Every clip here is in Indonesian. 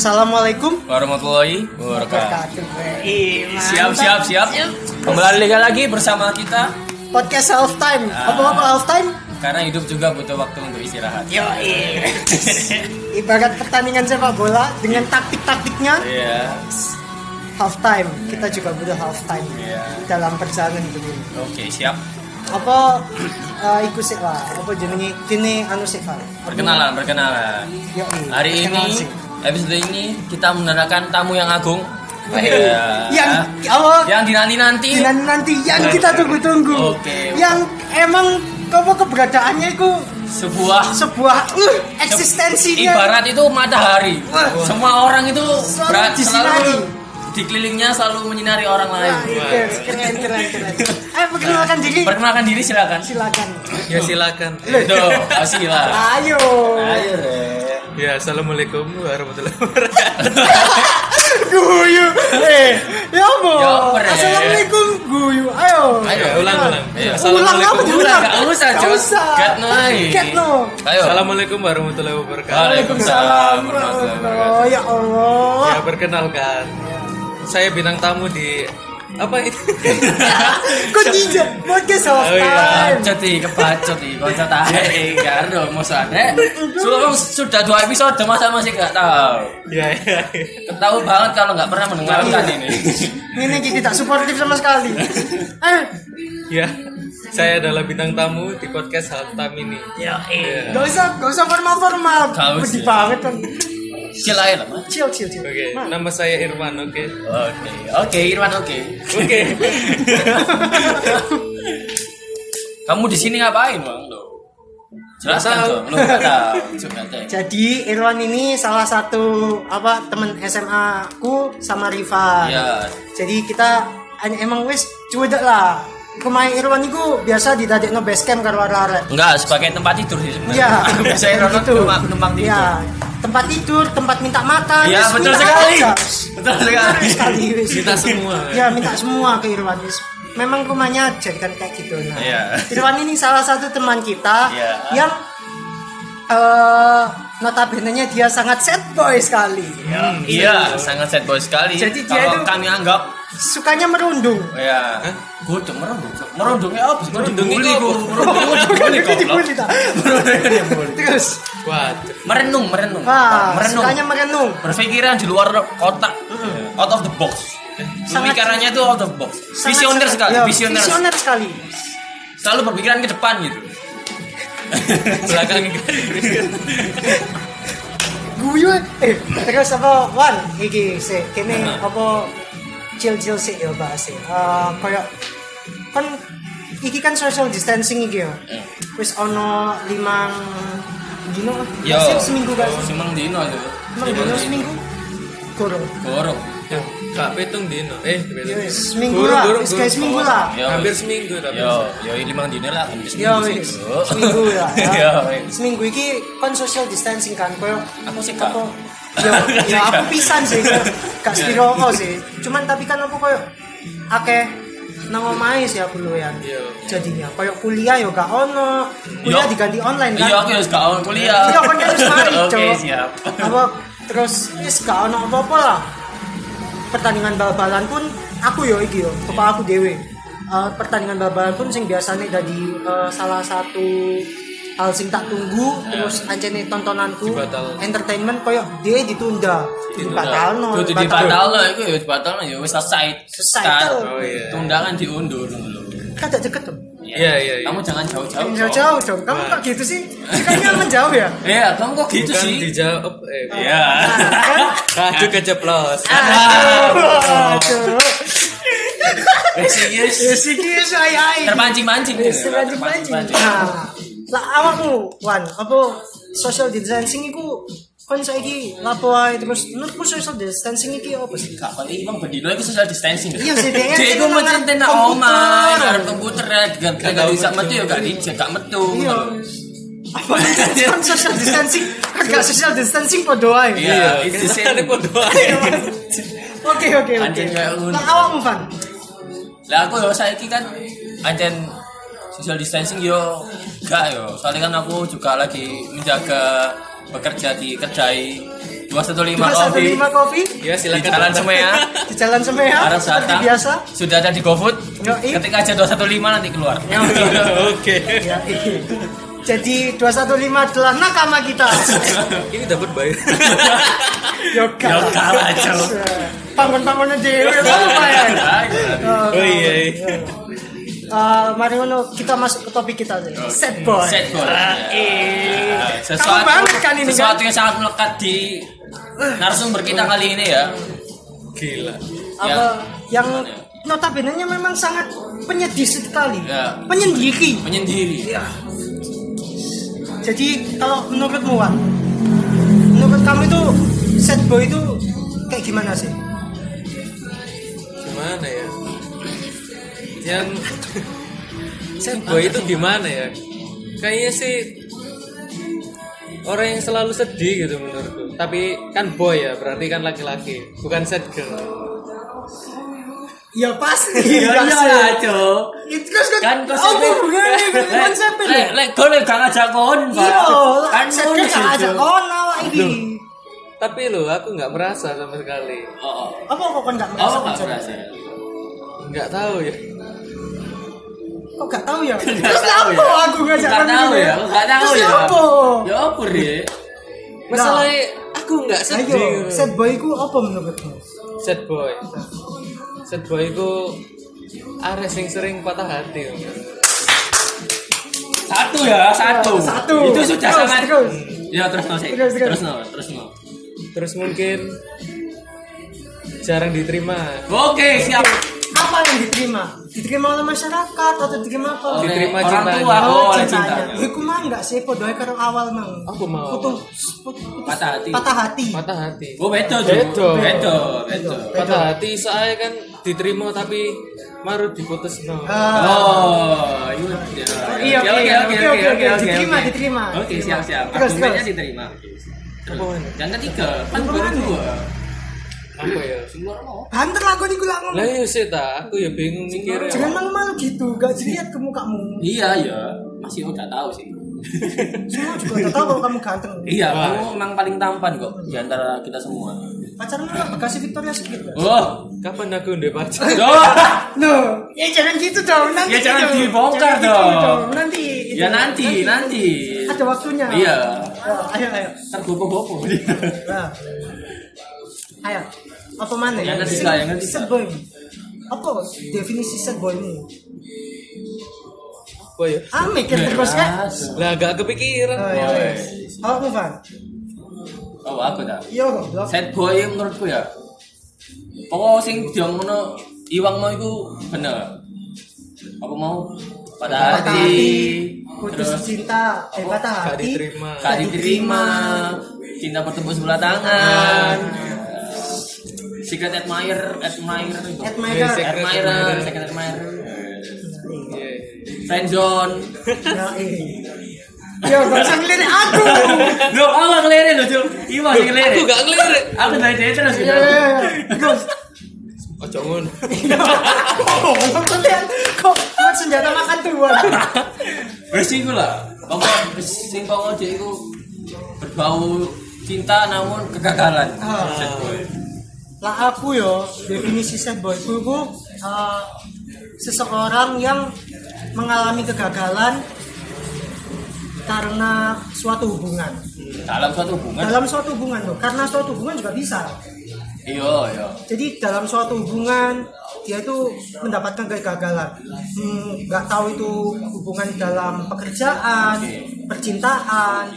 Assalamualaikum warahmatullahi wabarakatuh. Siap, siap, siap. Kembali lagi bersama kita Podcast half time. Ah. Apa apa half time? karena hidup juga butuh waktu untuk istirahat. Yo, Ibarat pertandingan sepak bola dengan taktik-taktiknya Iya. half time. Kita juga butuh half time Iya. dalam perjalanan hidup ini. Oke, siap. Apa eh, ikut sih lah? Apa jenenge kini anu sih? Perkenalan, perkenalan. Yo, Hari perkenalan ini sih. Episode ini kita menandakan tamu yang agung. Iya. Yang apa? yang dinanti-nanti. Dan nanti yang kita tunggu-tunggu. Oke. Yang emang apa keberadaannya itu Sebuah sebuah uh, eksistensinya ibarat itu matahari. Wah. Semua orang itu Selalu berat- disinari. dikelilingnya selalu menyinari orang lain. Wah, itu keren keren keren. Ayo perkenalkan diri. Perkenalkan diri silakan. Silakan. Ya silakan. Lah. Ayo. Ayo deh. Ya assalamualaikum warahmatullahi wabarakatuh. Guyu. Eh, ya apa? Ya apa? Assalamualaikum guyu. Ayo. Ayo, ulang ulang. Iya. Ulang apa diulang? Gak usah, Gak Cok. usah. Get no. Get no. Ayo. Assalamualaikum warahmatullahi wabarakatuh. Waalaikumsalam warahmatullahi wabarakatuh. Oh, ya Allah. Ya perkenalkan, saya bintang tamu di apa itu? Kok tidak podcast half Oh, iya. time? Bacot nih, kebacot nih, kocok tahe, karo masa ada. Sudah sudah dua episode masa masih gak tahu. ya ya. Tahu banget kalau nggak pernah mendengarkan ini. Ini kita tidak suportif sama sekali. Eh, Ya, saya adalah bintang tamu di podcast Halftime ini. ya, Ya. gak usah, gak usah formal formal. Gak usah. Pedih banget kan. Chill aja lah, Mas. Chill, chill, chill. Oke, Nah. nama saya Irwan. Oke, Oke, oke, Irwan oke. oke. Kamu di sini ngapain, Bang? Lo? Jelaskan dong, lu nggak tahu. Jadi Irwan ini salah satu apa temen SMA ku sama Riva. Iya. Jadi kita hanya emang wis cuedek lah. Rumah Irwan itu biasa didadek no base camp karo arek Enggak, sebagai tempat tidur sih Iya, sebenarnya. Biasanya orang gitu. numpang, numpang tidur. Iya, tempat tidur, tempat minta makan. Iya, betul minta sekali. aja. Betul sekali. sekali semua. Ya, minta semua ke Irwan. Memang rumahnya jadikan kayak gitu. Nah, Iya. Irwan ini salah satu teman kita Iya. yang eh notabene dia sangat sad boy sekali. Iya, sangat sad boy sekali. Jadi dia Kalau itu- kami anggap Sukanya merundung. ya Gudeg merundung. Merundungnya apa sih? Merundung itu. Merundung itu dibully, dibully. Terus, Waduh. Merenung, merenung. wah, merenung. sukanya merenung. Berpikiran di luar kotak. Out of the box. Pemikirannya itu out of the box. Visioner sekali, ya, visioner. Visioner sekali. Selalu berpikiran ke depan gitu. Belakang guyu eh terus apa wan iki sih kene apa chill chill sih ya bahas sih Eh, kayak kan iki kan social distancing iki ya. Wis ono limang dino. Masih seminggu kan Semang dino itu. seminggu dino seminggu. Kurang Gorong. Kak Petung Dino. Eh, seminggu lah wis kayak seminggu lah Yo, Hampir seminggu tapi. Yo, yo limang dino lah. hampir Ya seminggu bro. seminggu lah Yo, ya. wis. seminggu iki kan social distancing kan koyo Aku sih gak. apa ya, ya aku pisan sih koyo gak sepiro kok sih cuman tapi kan aku koyo akeh nang omahe sih aku lu yang Iya. jadinya koyo kuliah yo gak ono kuliah Yo. diganti online kan Iya, aku harus gak on kuliah. Iya, kan harus mari, Oke, siap. apa terus wis gak ono apa-apa lah pertandingan bal-balan pun aku yo iki yo kepala aku dewe Eh, pertandingan bal-balan pun sing biasanya dari eh, salah satu hal sing tak tunggu terus ancene tontonanku Dibatal. entertainment koyo dia ditunda dibatalno dibatalno iku ya dibatalno ya wis selesai. Selesai. Oh, iya. Tundangan diundur dulu. kan tak deket tuh Iya, iya, iya. Kamu jangan jauh-jauh. jauh jauh dong kamu kok gitu sih sukanya menjauh ya Iya, kamu kok gitu Bukan sih? dijawab. Eh, Iya. kan Aduh keceplos. aduh ya sih saya Terpancing-pancing. Terpancing-pancing. Nah, lah awakmu, Wan, apa social distancing iku kon saiki lapo ae terus menurutmu social distancing iki apa sih? Gak penting bang berdino itu social distancing. Iya sih, dia Dia itu kan mencintaikan nak komputer. omah, ngarep komputer ya, gak gak bisa metu. ya gak dijek, gak metu. Iya. Apa kan social distancing? Agak social distancing podo ae. Iya, itu Kita sih. ada berdoa. Oke oke oke. Kayak ngono. Lah awakmu, Van. Lah aku yo saiki kan ancen social distancing yo gak yo. Soalnya kan aku juga lagi menjaga bekerja di kedai 215 Coffee 215 Coffee Ya di silakan. Jalan Semea. di Jalan Semea Harap seperti datang. biasa. Sudah ada di GoFood. Yoi. Ketika aja 215 nanti keluar. Oke. Ya, iya. Jadi 215 adalah nakama kita. Ini dapat bayar. Yoga. Yoga lah, Cok. Bangun-bangunnya dewe apa ya? Oh iya. Iya. Eh, mari ngono kita masuk ke topik kita aja. Set boy. Set boy. Eh, Sesuatu, kamu banget kan ini sesuatu kan? yang sangat melekat di narasumber kita kali ini ya. Gila. Apa yang notabene-nya memang sangat penyedih sekali. Ya. Penyendiri. Menyendiri. Ya. Jadi kalau menurutmu Wan, menurut kamu itu set boy itu kayak gimana sih? Gimana ya? Yang Set boy itu gimana ya? Kayaknya sih orang yang selalu sedih gitu menurutku. Tapi kan boy ya, berarti kan laki-laki, bukan sad girl. Ya pasti. Ya iyalah, Cok. Itu kan Kan oh, konsepnya hubungannya kan konsepnya. Lek lek kon gak ngajak kon. Iya, Kan kan sih, gak ajak Cok. kon awak iki. Tapi lo, aku nggak merasa sama sekali. Oh, oh. Apa kok kon gak merasa? Oh, gak Cok? merasa. Nggak tahu ya. Kok gak tahu ya? Nggak Terus tahu apa ya. aku kon tahu gitu ya, nggak tahu Terus ya. apa? Ya apa, Rik? Masalahnya aku nggak sedih. Ayo, set boy ku apa menurutmu? Sad boy. Sad boy itu Ares yang sering patah hati. Satu ya, satu. Satu. Itu sudah Terus, sangat. terus. Ya terus no sih. Terus, terus. Terus no, terus no. Terus mungkin jarang diterima. Oke, siap. Apa yang diterima? Diterima oleh masyarakat atau diterima apa? Oleh Diterima orang cintanya. tua, oh, oleh cintanya. cintanya. Iku mah enggak sih, podo ae karo awal mang. Aku mau. Putus, putus, Patah hati. patah hati. Patah hati. Oh, beto, Beto. Beto, beto. Patah hati saya kan diterima tapi marut diputus no. Ah, Oh, iya. iya, Oke, oke, oke, oke, oke, oke. Diterima, diterima. Oke, siap, siap. Terus, Argumennya terus. diterima. Ini? Yang ketiga, kan baru dua. Apa ya? Sing luar mau. Banter lah gue di gula ngomong. Lah iya sih ta, aku ya bingung mikirnya. Jangan malu-malu gitu, gak dilihat ke mukamu. Iya, iya. Masih udah tahu sih. Semua juga udah tahu kalau kamu ganteng. Iya, kamu emang paling tampan kok di antara kita semua. Pacarmu gak bekasi Victoria Secret gak? Oh, Kapan aku ndek pacar? Doh. No, ya jangan gitu dong. Nanti Ya, jangan gitu. dibongkar Jangan gitu dong. Nanti. Ya nanti, nanti. Ada waktunya. Iya. Ya, ayo, ayo. Tergopo-gopo. Nah. Ayo. Apa mana? Yang ketiga, yang ketiga. Set boy. Apa definisi set boymu? Apa ya? Ah, mikir terus kan? Lah gak kepikiran. Oh, iya, iya. Oh, Mufan. Oh, aku dah. Iya. Set boy menurutku ya. Pokok sing diomongno iwang mau iku bener. Apa mau pada Patah hati, Putus terus cinta, eh patah Gak hati. diterima. gak diterima, cinta bertepuk sebelah tangan. Secret admirer, admirer itu. Admirer. Admirer, admirer. secret admirer. Iya. Friendzone. Ya, iya. Ya, gak usah ngelirik aku. Aku gak ngelirik loh, Cuk. Iya, masih ngelirik. Aku gak ngelirik. Aku dari dia terus. Iya, iya, iya. Ojo ngono. Oh, kok buat senjata makan tuan. Wes iku lah. Pokok sing pokok dia iku berbau cinta namun kegagalan. Ah. Lah aku yo definisi sad boy itu uh, seseorang yang mengalami kegagalan karena suatu hubungan. Dalam suatu hubungan. Dalam suatu hubungan tuh, karena suatu hubungan juga bisa. Iya, iya. Jadi dalam suatu hubungan dia itu mendapatkan kegagalan. Hmm, nggak tahu itu hubungan dalam pekerjaan, percintaan,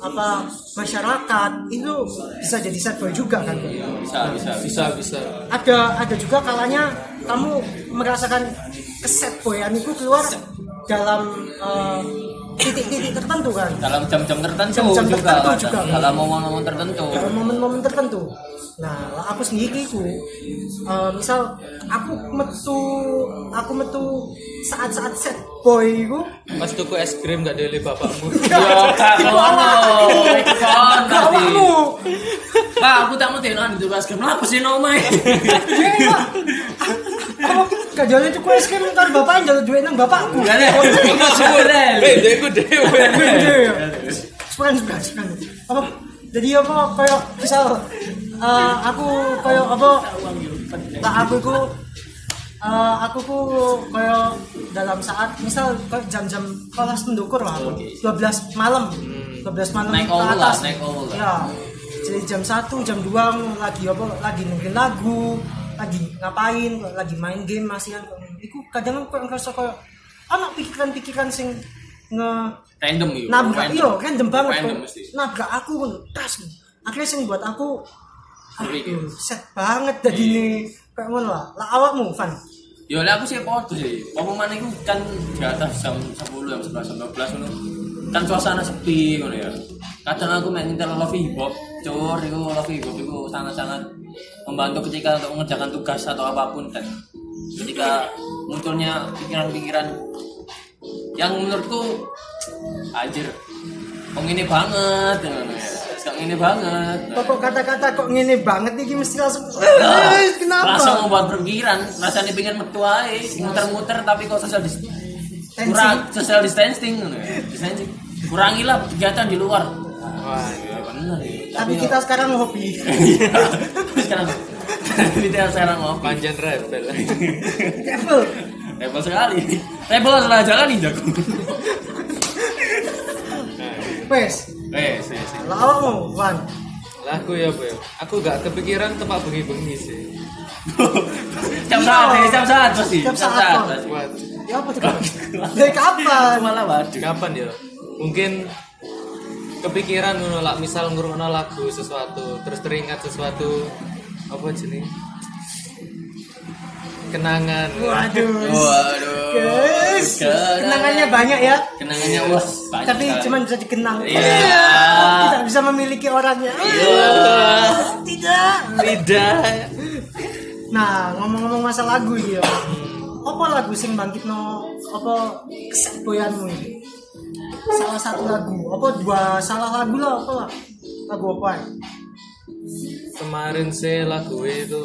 apa masyarakat itu bisa jadi sad boy juga kan. Bisa, bisa, bisa. Bisa ada ada juga kalanya kamu merasakan keset boyan itu keluar dalam eh, titik-titik tertentu kan Dalam jam-jam tertentu Jam-jam juga, tertentu juga. dalam momen-momen tertentu. dalam momen-momen tertentu nah aku sendiri ku eh, misal aku metu aku metu saat-saat set boy ku Pas tuku es krim gak dele bapakmu. Tadi. kamu Pak, aku tak mau tenan itu pas ke mana apa sih nomai? kamu jalan itu es krim ntar bapak jalan duit nang bapakku Gak ada. Enggak semua Eh, deh. deku dewe. Gede ya. Sekarang sekarang sekarang. Apa jadi apa kayak misal eh, aku kayak apa nah aku ku eh, aku ku kayak dalam saat misal jam-jam kelas mendukur lah aku 12 malam 12 malam Naik ke atas naik all ya jadi jam 1 jam 2 lagi apa lagi nungguin lagu lagi ngapain lagi main game masih kan iku kadang aku ngerasa kayak anak pikiran-pikiran sing nge random itu nabrak random. iya random banget random nabrak aku pun tas akhirnya sing buat aku aduh set banget jadi Iya. nih kayak ngono lah lah awakmu Van Ya lah aku sih podo sih. Pengumuman itu kan di atas jam 10 jam 11 jam 12 ngono. Kan suasana sepi ngono ya. Kadang aku main ngintel love hip hop, cur itu love hip hop itu sangat-sangat membantu ketika untuk mengerjakan tugas atau apa pun dan ketika munculnya pikiran-pikiran yang menurutku anjir kok ini banget ya. Kok ini banget. pokok kata-kata kok ngene banget nih mesti langsung Nah, "Eh, kenapa Langsung membuat berpikiran, rasanya pengen metu ae, muter-muter tapi kok social dis kurang social distancing ya. Distancing. Kurangilah kegiatan di luar. Wah, Ya benar ya. Tapi kita sekarang hobi Iya. Sekarang kita sekarang ngopi. panjang rebel. Apple Rebel sekali. Rebel salah jalan nih jago. wes Eh, sih, sih. lah awakmu Lah aku ya, Bu. ya. Aku gak kepikiran tempat bengi-bengi sih. Jam saat, jam saat pasti. Jam Jam saat, ya apa tuh dari kapan Malah waduh. kapan ya? Mungkin kepikiran menolak misal ngurungno lagu sesuatu terus teringat sesuatu apa jenis kenangan. Waduh. Waduh. guys kenangannya banyak ya. Kenangannya wah banyak tapi cuma bisa dikenang. Iya. tidak bisa memiliki orangnya. Tidak. Tidak. Nah ngomong-ngomong masa lagu ya. Apa lagu sing bangkit no apa kesepoyanmu ini salah satu lagu apa dua salah lagu lah apa lah lagu apa ya? kemarin sih lagu itu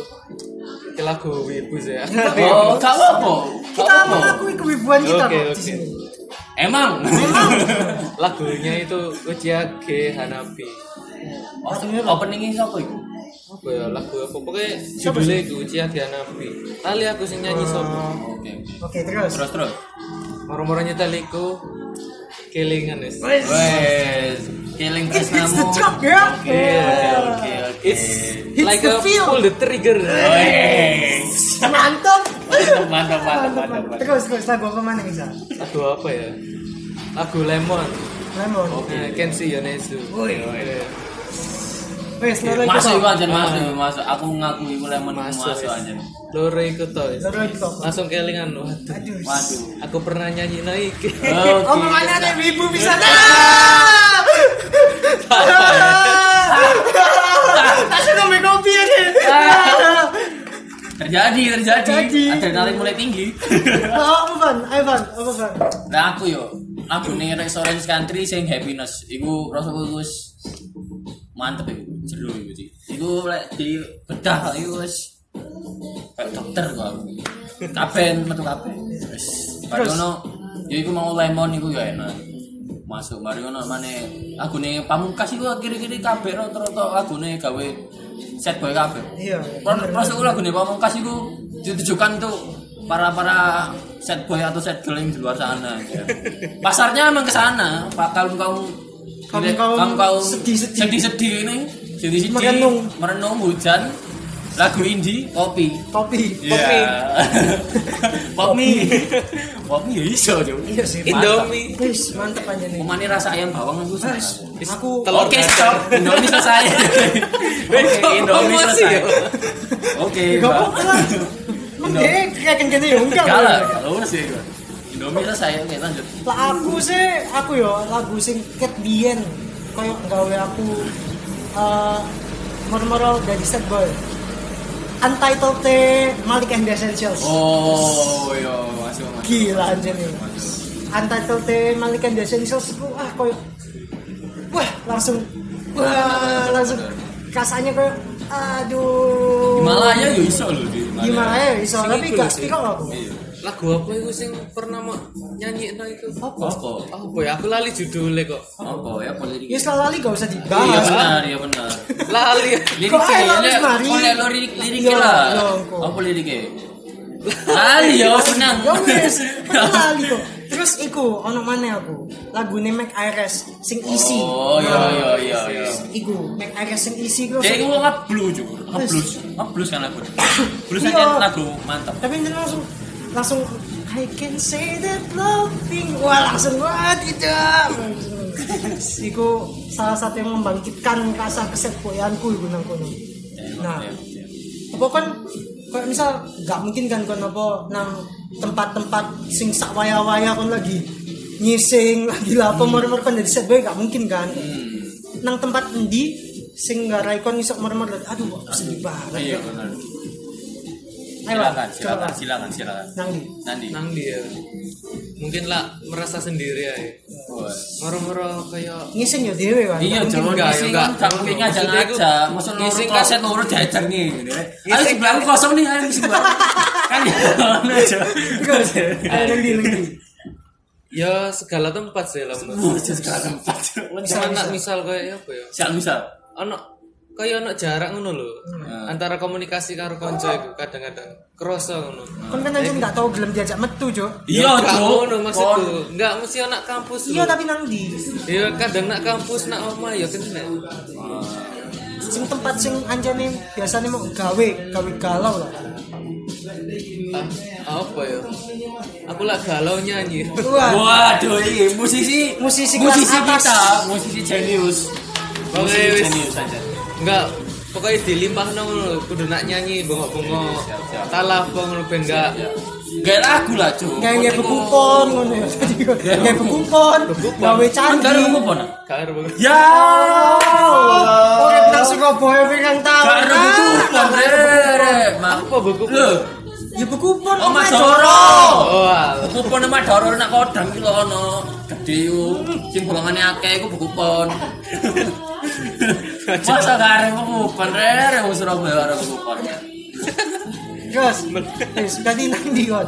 ke lagu wibu sih Oh, gak. Gak kita mengakui kewibuan kita kok di oke. sini Emang. lagunya itu Ujiage Hanabi Oh, openingnya siapa itu? apa ya lagu apa pokoknya judulnya itu Ujiage Hanabi tali aku sing nyanyi sopo Oke, oke. oke terus Terus terus. moro-moronya taliku kelingan Wes, killing It's tresnamu. the drop, ya. Oke, oke, oke, oke. it's Hits like the a feel. pull the trigger. Wes. mantap. Mantap, mantap, mantap, mantap terus terus lagu apa mana bisa lagu apa ya? Lagu Lemon. Lemon. Nah, Kenshi Yonezu Woi. Wes loro iku Masuk iku aja masuk, masuk. Aku ngaku iku lemon Masuk, aja. loro iku to loro iku toh. langsung kelingan waduh aduh Waduh. aku pernah nyanyi naik Oke. Oh, mana ada ibu bisa Kasih ngombe kopi ini. Terjadi, terjadi. Terjadi. Adrenalin mulai tinggi. Oh, apa Van? Ayo Van, apa Van? Nah aku yo, aku nih Rex Orange Country sing happiness. Iku rasaku wis mantep iku, jero iku sih. Iku lek di bedah iku wis kayak dokter kok aku. Kaben metu kaben. Wis. Mari Terus? ya iku mau lemon iku ya enak. Masuk mari ngono maneh lagune pamungkas iku kiri-kiri kabeh rata-rata lagune gawe set boy kabeh. Iya. Proses lagu nih pamungkas itu ditujukan tuh para para set boy atau set girl yang di luar sana. ya. Pasarnya emang ke sana. Pak kaum kaum Kaum-kaum kaum sedih-sedih. sedih sedih ini sedih sedih Merenung. merenung hujan lagu indie kopi Kopi. Mie. Pop mie ya iso. Iya sih. Indomie Wis, mantep aja nih. Pemani rasa ayam bawang itu sana. Aku telur Oke, stop. Indomie selesai. Oke, Indomie selesai. ya? Oke, Gak Mbak. apa-apa lah. Mending kayak gini ya enggak. Enggak lah, lah. enggak ya gua. Indomie selesai, oke lanjut. Lah aku sih, aku yo lagu sing Cat Bien koyo gawe aku eh moro-moro dari set boy. Untitled T Malik and the Essentials. Oh, yo, masuk masuk. Gila anjir nih. Untitled T Malik and the Essentials itu ah koyo wah langsung wah langsung kasarnya koyo aduh. Himalaya yo iso loh di Gimana ya iso tapi gak speak up aku. Iya. Lagu apa itu sing pernah mau nyanyi itu Apa? Apa? apa ya aku lali judulnya kok Apa ya politik? Ya setelah lali gak usah Iya dibahas. benar, iya benar. lali Liriknya, Kok ya, oleh lo lirik liriknya Iya, lah. iya, kok. Apa liriknya? Lali ya, senang. Ya wes, kan lali kok. Terus iku ono mana aku? Lagu Mac Iris sing isi. Oh, iya iya iya iya. Iku Mac Iris sing isi ku. Jadi gue nge-blues juga, nge-blues, nge-blues kan lagu. Blues Iya. aja lagu mantap. Tapi ini langsung langsung I can say that loving wah langsung wah tidak Iku salah satu yang membangkitkan rasa kesetpoyanku iku nang kono. Nah, apa kan kayak misal nggak mungkin kan kon apa nang tempat-tempat sing sak waya-waya kon lagi nyising lagi lah apa mor-mor kon jadi set boy nggak mungkin kan nang tempat endi sing ngarai kon isok mor-mor aduh sedih banget Iya ya. benar. Silakan, silakan, silakan, silakan. nang di Nanti. nang dia mungkin lah merasa sendiri ya moro-moro kayak ngising ya dewe kan Iya, jangan ngising enggak. kan gak mungkin ngajak ngajak. Loro ngising kan- kloset loro jajar nih. ya. Ayo Ngising sebelahku kosong nih, ayo bareng. Kan ya ayo nang di nang di ya segala tempat sih lah sekarang tempat. Cuman nak misal kayak apa ya Misal, misal. ono kayak ono jarak ngono lho Hmm. antara komunikasi karo konco itu kadang-kadang kroso ngono kon kan aja nggak tahu gelem diajak metu jo Iya, Enggak Cuk. ngono maksudku enggak mesti anak kampus iya tapi nang di Iya kadang nak kampus nak omah ya kena. sing tempat sing anjane biasanya mau gawe gawe galau lah Ah, apa ya? Aku lah galau nyanyi. Waduh, ini musisi Musisi kelas musisi atas. kita, musisi jenius. Oke, Musisi wis. jenius aja. Enggak, pokoknya dilimpah ngono kudu nak nyanyi bengok-bengok. Talah apa ngono ben enggak. Gak lagu lah, Cuk. kayak nggak bekupon ngono ya tadi nggak bekupon gawe candi karo kupon. Gak ada banget. Ya. Oke, nang Surabaya pengen tahu. Re. Mak. Apa buku? Lho, Ya bekupon. Oh, Mas Joro. Doro. Oh, alah. Kupon nama Doro nak kodang ki lho ono. Gede yo. Sing golongane akeh iku kupon. Masa kare kupon re, re wong Surabaya karo kupon. Terus, wis berarti nang di kon.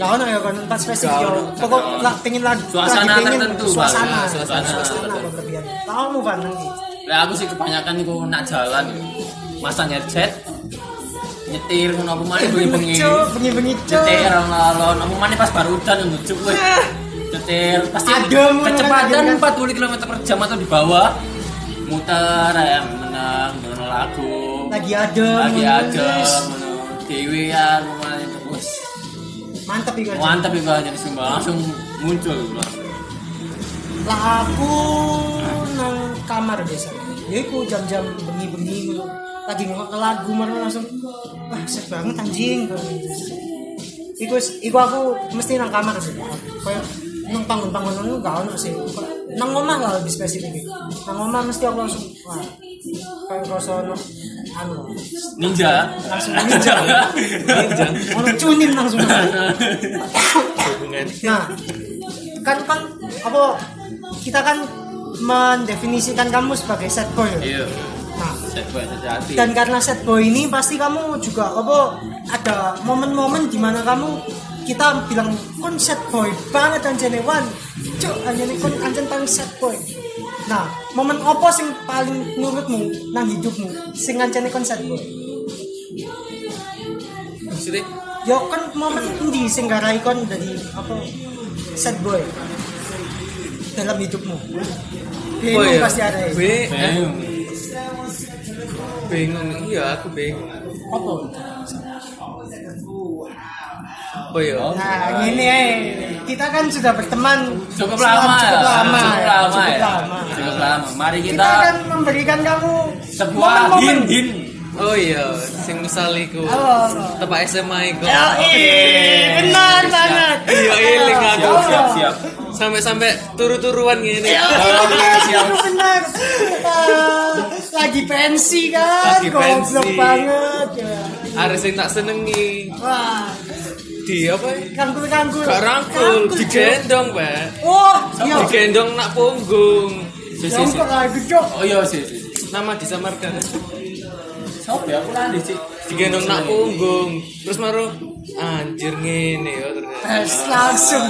Lah ono ya kon tempat spesifik Gak yo. Pokok lah pengen lagi Suasana tertentu, suasana, Ya, suasana suasana berlebihan. Tahu Van nang di. Lah aku sih kebanyakan iku nak jalan yo. Masang headset nyetir ngono apa maneh bengi-bengi. Bengi-bengi. Nyetir alon-alon apa maneh pas baru udan ngucuk wis. Nyetir pasti kecepatan kan. 40 km per jam atau di bawah. Muter ya menang ngono lagu. Lagi adem. Lagi aja wis. ngono. Dewean rumahnya terus. Mantap iku. aja. Mantap iku aja sumpah langsung muncul langsung. Lah aku nang kamar biasanya. Ya iku jam-jam bengi-bengi ngono. Lagi ngomong lagu mana langsung wah set banget anjing. Iku iku aku mesti nang kamar sih. Kayak nang panggon-panggon ngono gak ono sih. Nang omah lah lebih spesifik. Nang omah mesti aku langsung wah kayak rasa ono anu Ninja. langsung ninja. Ninja. Ono cunin langsung. Nah, kan kan apa kita kan mendefinisikan kamu sebagai set boy. ya? Iya. Nah, Set boy sejati. dan karena set boy ini pasti kamu juga apa ada momen-momen di mana kamu kita bilang kon set boy banget anjene wan. Cuk, anjene kon anjen paling set boy. Nah, momen apa sing paling menurutmu nang hidupmu sing anjene kon set boy? Maksudnya Yo kan momen endi sing garai kon dari apa set boy dalam hidupmu? Bingung apa ya? pasti ada ya. Be- Bingung. bingung. Iya, aku bingung. Apa? Apa ya? Nah, gini eh. Kita kan sudah berteman Cukup lama ya. Cukup lama. Cukup ya, lama Cukup ya. lama. Cukup lama. Mari Kita kita akan memberikan kamu sebuah momen-momen. hin-hin. Oh iya, sing misal iku. Oh. Tepak SMA iku. Ya, benar banget. Iya, iling aku. Siap, siap. Sampai-sampai turu-turuan gini. Ya, siap. benar. Ah, lagi pensi kan, Lagi pensi. banget. Ya. Ada sing tak senengi. Wah, Di apa ya? rangkul-rangkul. Gak rangkul, digendong, Pak. Oh, iya. Digendong nak punggung. Si, si, si. Rangkul lagi, Cok. Oh iya sih. Nama disamarkan. Sopo ya aku lali sih. digendong nak punggung terus maru anjir ngene ya ternyata Terus langsung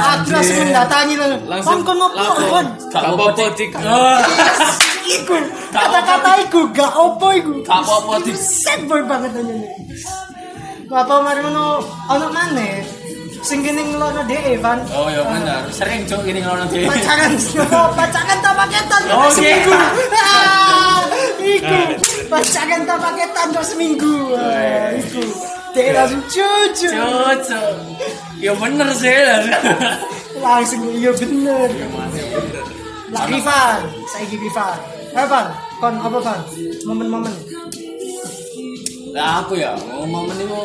aku langsung mendatangi lo langsung kon apa kon gak apa-apa dik iku kata-kata iku gak opo iku Gak apa-apa, Dik. set boy banget aja nih apa mari ngono ono maneh? Sing kene ngelono dhewe Van Oh ya benar, sering cok ini ngono dhewe. pacaran pacaran tak paketan Oh, seminggu. iya. Iku pacaran tak paketan dong seminggu. Ah, iku. Dia langsung cucu Cocok. Ya bener sih. langsung iya bener. Lah Rifan saya Rifan eh Van kon apa Van? Momen-momen Lah aku ya, momen itu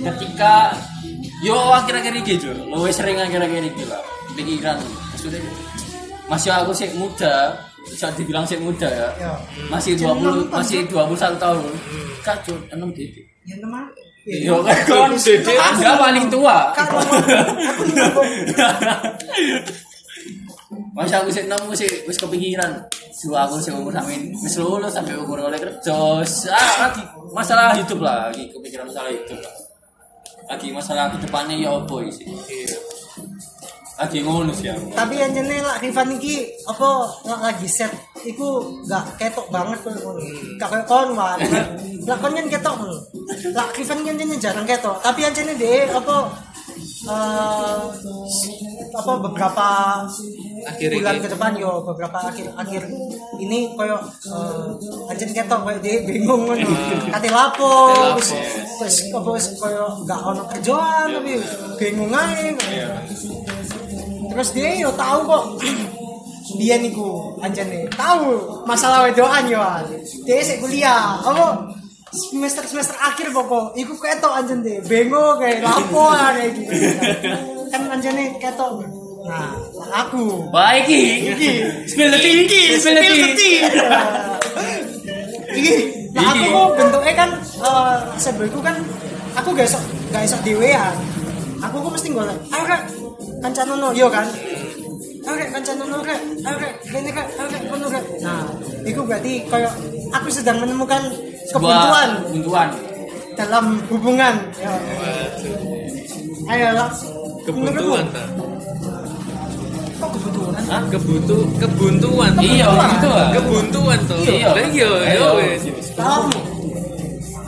ketika yo akhir-akhir ini gitu, lebih sering akhir-akhir ini lah. Pikiran, maksudnya masih aku sih muda, bisa dibilang sih muda ya. ya Masih 20 masih 21 tahun. Kacau, enam titik. ya teman Yo kan kon Dede. Paling tua. Aku Masih aku sih nemu sih wis kepikiran. Su aku sih umur sampai wis lulus sampai umur oleh kerja. Ah, lagi masalah hidup lah, lagi kepikiran masalah hidup lah. Lagi masalah ke depannya ya apa sih? Lagi ngono sih tapi yang jenis lah Rifan iki apa lah lagi set iku gak ketok banget tuh gak kayak kon wan lah kon kan ketok lho. lah Rifan kan jenis jarang ketok tapi yang jenis deh apa eh, apa beberapa Akhir bulan ini. ke depan yo beberapa akhir akhir ini koyo uh, anjen ketok koyo dia bingung ngono. Kate lapo wis wis apa wis koyo gak ono kerjaan tapi bingung ae terus dia yo tahu kok dia niku anjane tahu masalah wedoan yo dia sik kuliah apa semester semester akhir pokok iku ketok anjen deh bingung kayak lapo kayak gitu. Kan anjane ketok nah aku Baik iki. Spill the tea. Iki, Spill the tea. Iki, nah aku kok bentuknya kan eh sebelku kan aku gak esok gak esok dewean. Aku kok mesti golek. Ayo rek, kancanono yo kan. Ayo rek kancanono rek. Ayo rek, gini rek, ayo rek, ngono rek. Nah, itu berarti kayak aku sedang menemukan kebuntuan Kebuntuan. dalam hubungan. Ya. Ayo lah. kebuntuan Menurutmu, Kok kebuntuan? Hah? kebutu kebuntuan Iya, gitu lah. kebuntuan tuh Iya. lah iya ya wes Awakmu.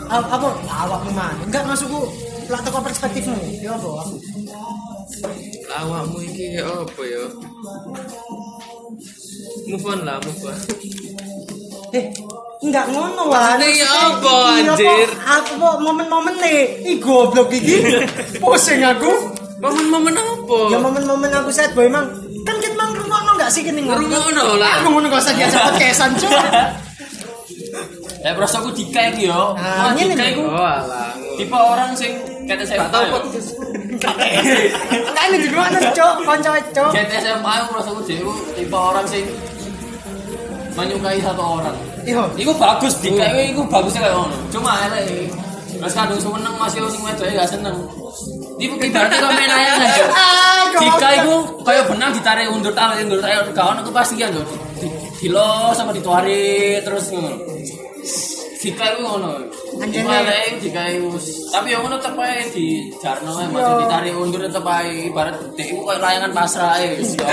Aw- Apa? Awakmu mana? Enggak masukku. Lah teko perspektifmu. Ya apa? Aku. awakmu iki apa ya move on lah move on Eh, enggak ngono wae. Maksudnya ya apa, anjir? Aku kok momen-momen nih. Ih goblok iki. Pusing aku. momen-momen apa Ya momen-momen aku sad boy mang. Kan enggak sih ngono. Ngrungokno lah. Aku ngono gak usah diajak podcastan, Cuk. Ya bros aku dika iki yo. Ah, Wah, ngene dika nih. iku oh tipe orang sing kata saya gak tau podcast Enggak ini di mana, Cuk? Kanca, Cuk. Kata SMA aku merasa aku dhewe tipe orang sing menyukai satu orang. Iya. Iku bagus dika iku bagusnya kayak ngono. Cuma elek Terus kadung seneng masih sing wedoke gak seneng. Iku ibaratnya kok main layangan, Cuk. Ah, Jika itu kayak benang ditarik undur tarik undur tarik gak ono kepastian lho. Di- Dilo sama ditarik terus ngono. Jika itu ngono. Anjene. Ya jika itu tapi yang ngono tetep ae di jarno ae masih Yo. ditarik undur tetep ae ibarat dek iku kayak layangan pasrah ae wis ya.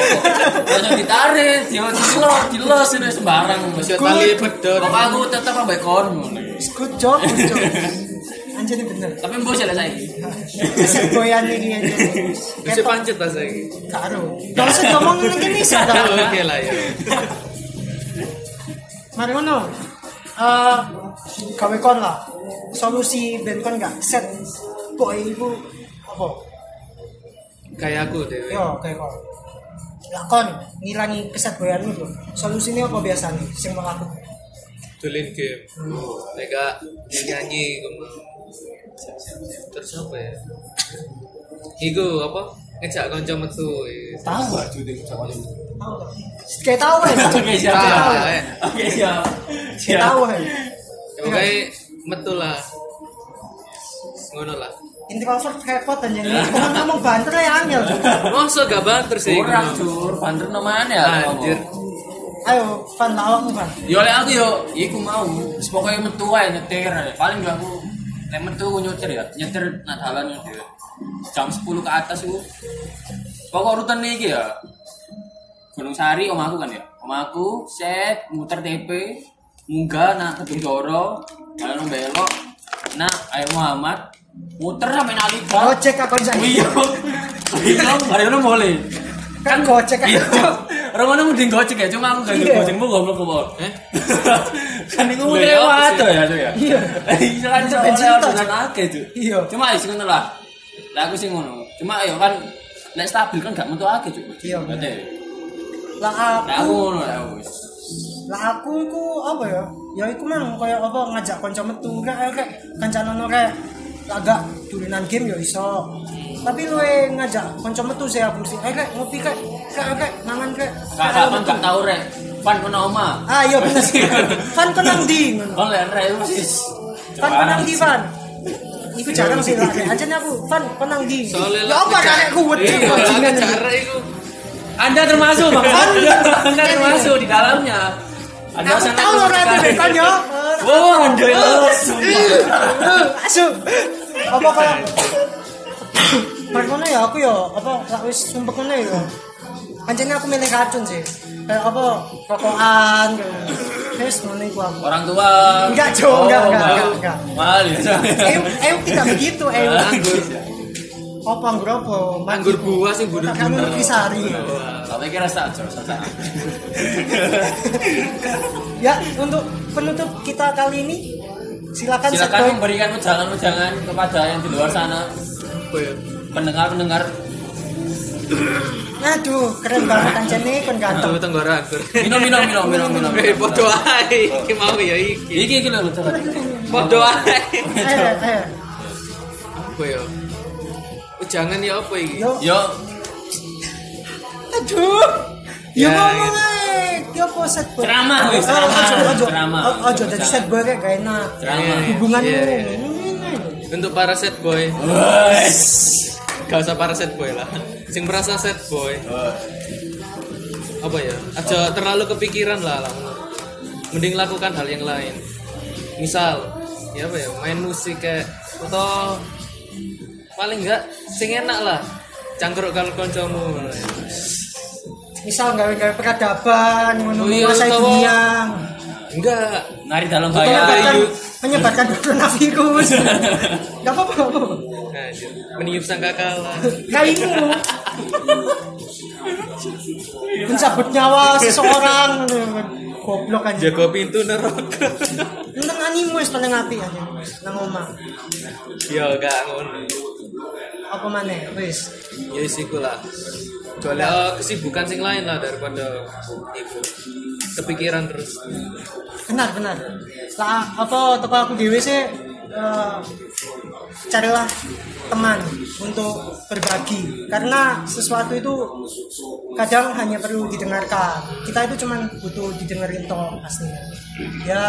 Ojo ditarik, dia dilo dilo sembarang Masih tali pedot Kok aku tetep ambek kon ngono. Good job, good job. Anjir bener. Tapi mbok sih lah boyan iki anjir. bisa pancet lah saya Karo. Gak usah ngomong ngene bisa oke lah ya Mari ngono. Eh gawe kon lah. Solusi ben kon gak set boy iku apa? kayak aku deh Yo kayak kon. Lah kon ngilangi keset boyan itu. Solusinya apa biasanya sing mau aku? dolin game mereka nyanyi mau terus apa ya Iku apa ngejak konco metu. Tahu. Ini. Tahu. Kayak tahu ya. Oke. Ah, eh. Oke siap. Kayak tahu ya. Ya, Pokoknya metu lah ngono lah Introvert repot aja nih. Ngomong ngomong banter ya angel. masa gak banter sih Kurang cur, banter nomane ya. Anjir. ayo fan lawakmu fan Yo lek aku yo iku mau. Wis pokoke metu ae nyetir. Paling gak aku metu aku nyetir ya. Nyetir nak dalan. Jam 10 ke atas iku. Pokok rutene iki ya. Gunung Sari omahku kan ya. Omahku set muter TP munggah nak Kedung Doro, lalu belok nak Air Muhammad muter sampai nali gocek aku bisa Iya. Iya, hari itu boleh. kan gocek Iya. aja Orang mana mending gocek ya, cuma aku gak Iya. gocekmu goblok kok. Eh? kan itu Lah, muter ya, sih? ya, Cuk ya. Iya. Iya kan iso lewat jalan akeh, Cuk. Iya. Cuma ya sing ngono lah. Lah aku sing ngono. Cuma ya kan nek stabil kan gak metu akeh, Cuk. Iya, Berarti. lah Lah aku aku ngono lah wis. lah aku iku apa ya ya iku mang kaya apa ngajak kanca metu kayak kayak kancanono kayak agak dolanan game ya iso tapi luwe ngajak kanca metu sih aku sih eh kayak ngopi kayak kayak kayak mangan Gak kapan metu. gak tau rek. Pan kono oma. ah iya bener sih fan nang di ngono Kon lek rek fan kau nang di fan Iku jarang sih lah, aja aku fan kau nang di. Ya apa karek ku wedi Iya, bajingan itu Anda termasuk, Bang. Anda. Anda termasuk di dalamnya. Anda Aku tahu lo sekali. nanti kan ya. Oh, Anda ya. Asu. Apa kalau Bar kono ya aku ya apa wis sumpek kono ya. Pancene aku milih racun sih. Kayak apa rokokan gitu. Wis ngono iku aku. Orang tua. Enggak, Jo, enggak, enggak, enggak. enggak, enggak. Mahal ya. Eh, eh tidak begitu, eh. anggur Apa anggur apa? anggur buah sih bunuh Kamu Nutrisari. Tapi kira saja, saja. Ya, untuk penutup kita kali ini silakan Silakan memberikan wejangan-wejangan kepada yang di luar sana, ya pendengar-pendengar. Aduh, keren banget anjene kon ganteng. Tuh tenggorok anggur Minum, minum, minum, minum, minum. Eh, podo ae iki mau ya iki. Iki iki lho, coba. Podo ae. Apa ya? Oh, jangan ya apa iki? Yo, aduh. Ya Ya, ngomong ae. Yo apa set boy? Ceramah, wis, Oh, ceramah. Ceramah. Oh, Ojo jadi set boy kayak gak enak. Ceramah. Hubunganmu. Untuk para set boy, gak usah para set boy lah. Sing merasa set boy, apa ya? Aja terlalu kepikiran lah lah. Mending lakukan hal yang lain. Misal, ya apa ya? Main musik kayak atau paling enggak sing enak lah. Cangkruk kalau koncomu. Misal gawe-gawe peradaban, ngono Oh iya, dunia. Enggak. Nari dalam Menyebarkan, bayar. menyebarkan coronavirus. Gak apa-apa, gak apa-apa. Nah, meniup sangkakala. Kaimu. Mencabut nyawa seseorang. Goblok aja. Jaga pintu neraka. Nang animu wis paling apik aja. Nang omah. Ya gak ngono. Apa maneh? Wis. Ya wis Soalnya kesibukan sing lain lah daripada iku. Kepikiran terus. Benar, benar. Lah apa toko aku dhewe sih eh, carilah teman untuk berbagi karena sesuatu itu kadang hanya perlu didengarkan kita itu cuman butuh didengerin toh aslinya ya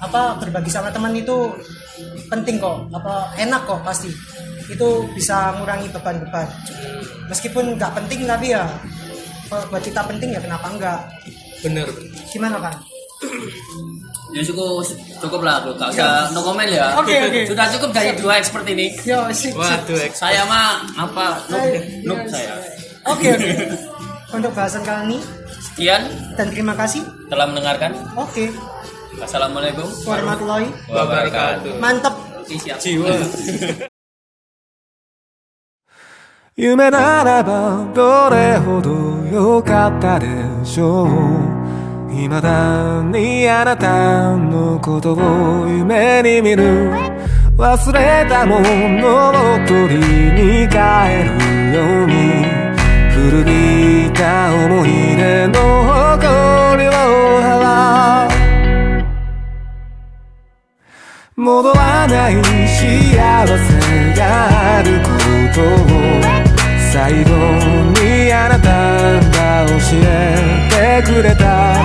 apa berbagi sama teman itu penting kok apa enak kok pasti itu bisa mengurangi beban-beban meskipun nggak penting tapi ya kalau buat kita penting ya kenapa enggak Bener. gimana kan Ya cukup cukup lah bro, gak usah no comment ya. Oke, oke. Sudah cukup dari dua expert ini. yo sip, sip. Waduh, eks. Saya mah apa? Noob, noob ya, saya. Oke oke. Untuk bahasan kali ini Sekian dan terima kasih. telah mendengarkan. Oke. Assalamualaikum Warahmatullahi Wabarakatuh. mantap. Siap. Jiwa. 夢ならばどれほど良かったでしょう。未だにあなたのことを夢に見る。忘れたものを取りに帰るように。古びた思い出の誇りを払う。戻らない幸せがあることを。最後にあなたが教えてくれた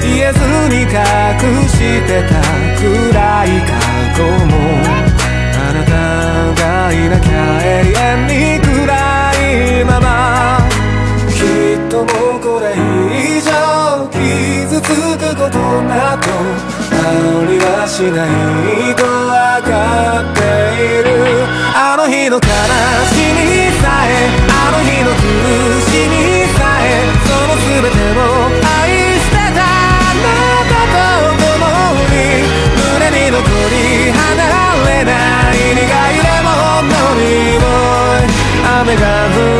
言えずに隠してた暗い過去もあなたがいなきゃ永遠に暗いまま。きっともうこれ以上傷女となど香りはしないとわかっている。あの日の悲全てを愛してたあなたと共に胸に残り離れない苦いレモンの匂い雨が降る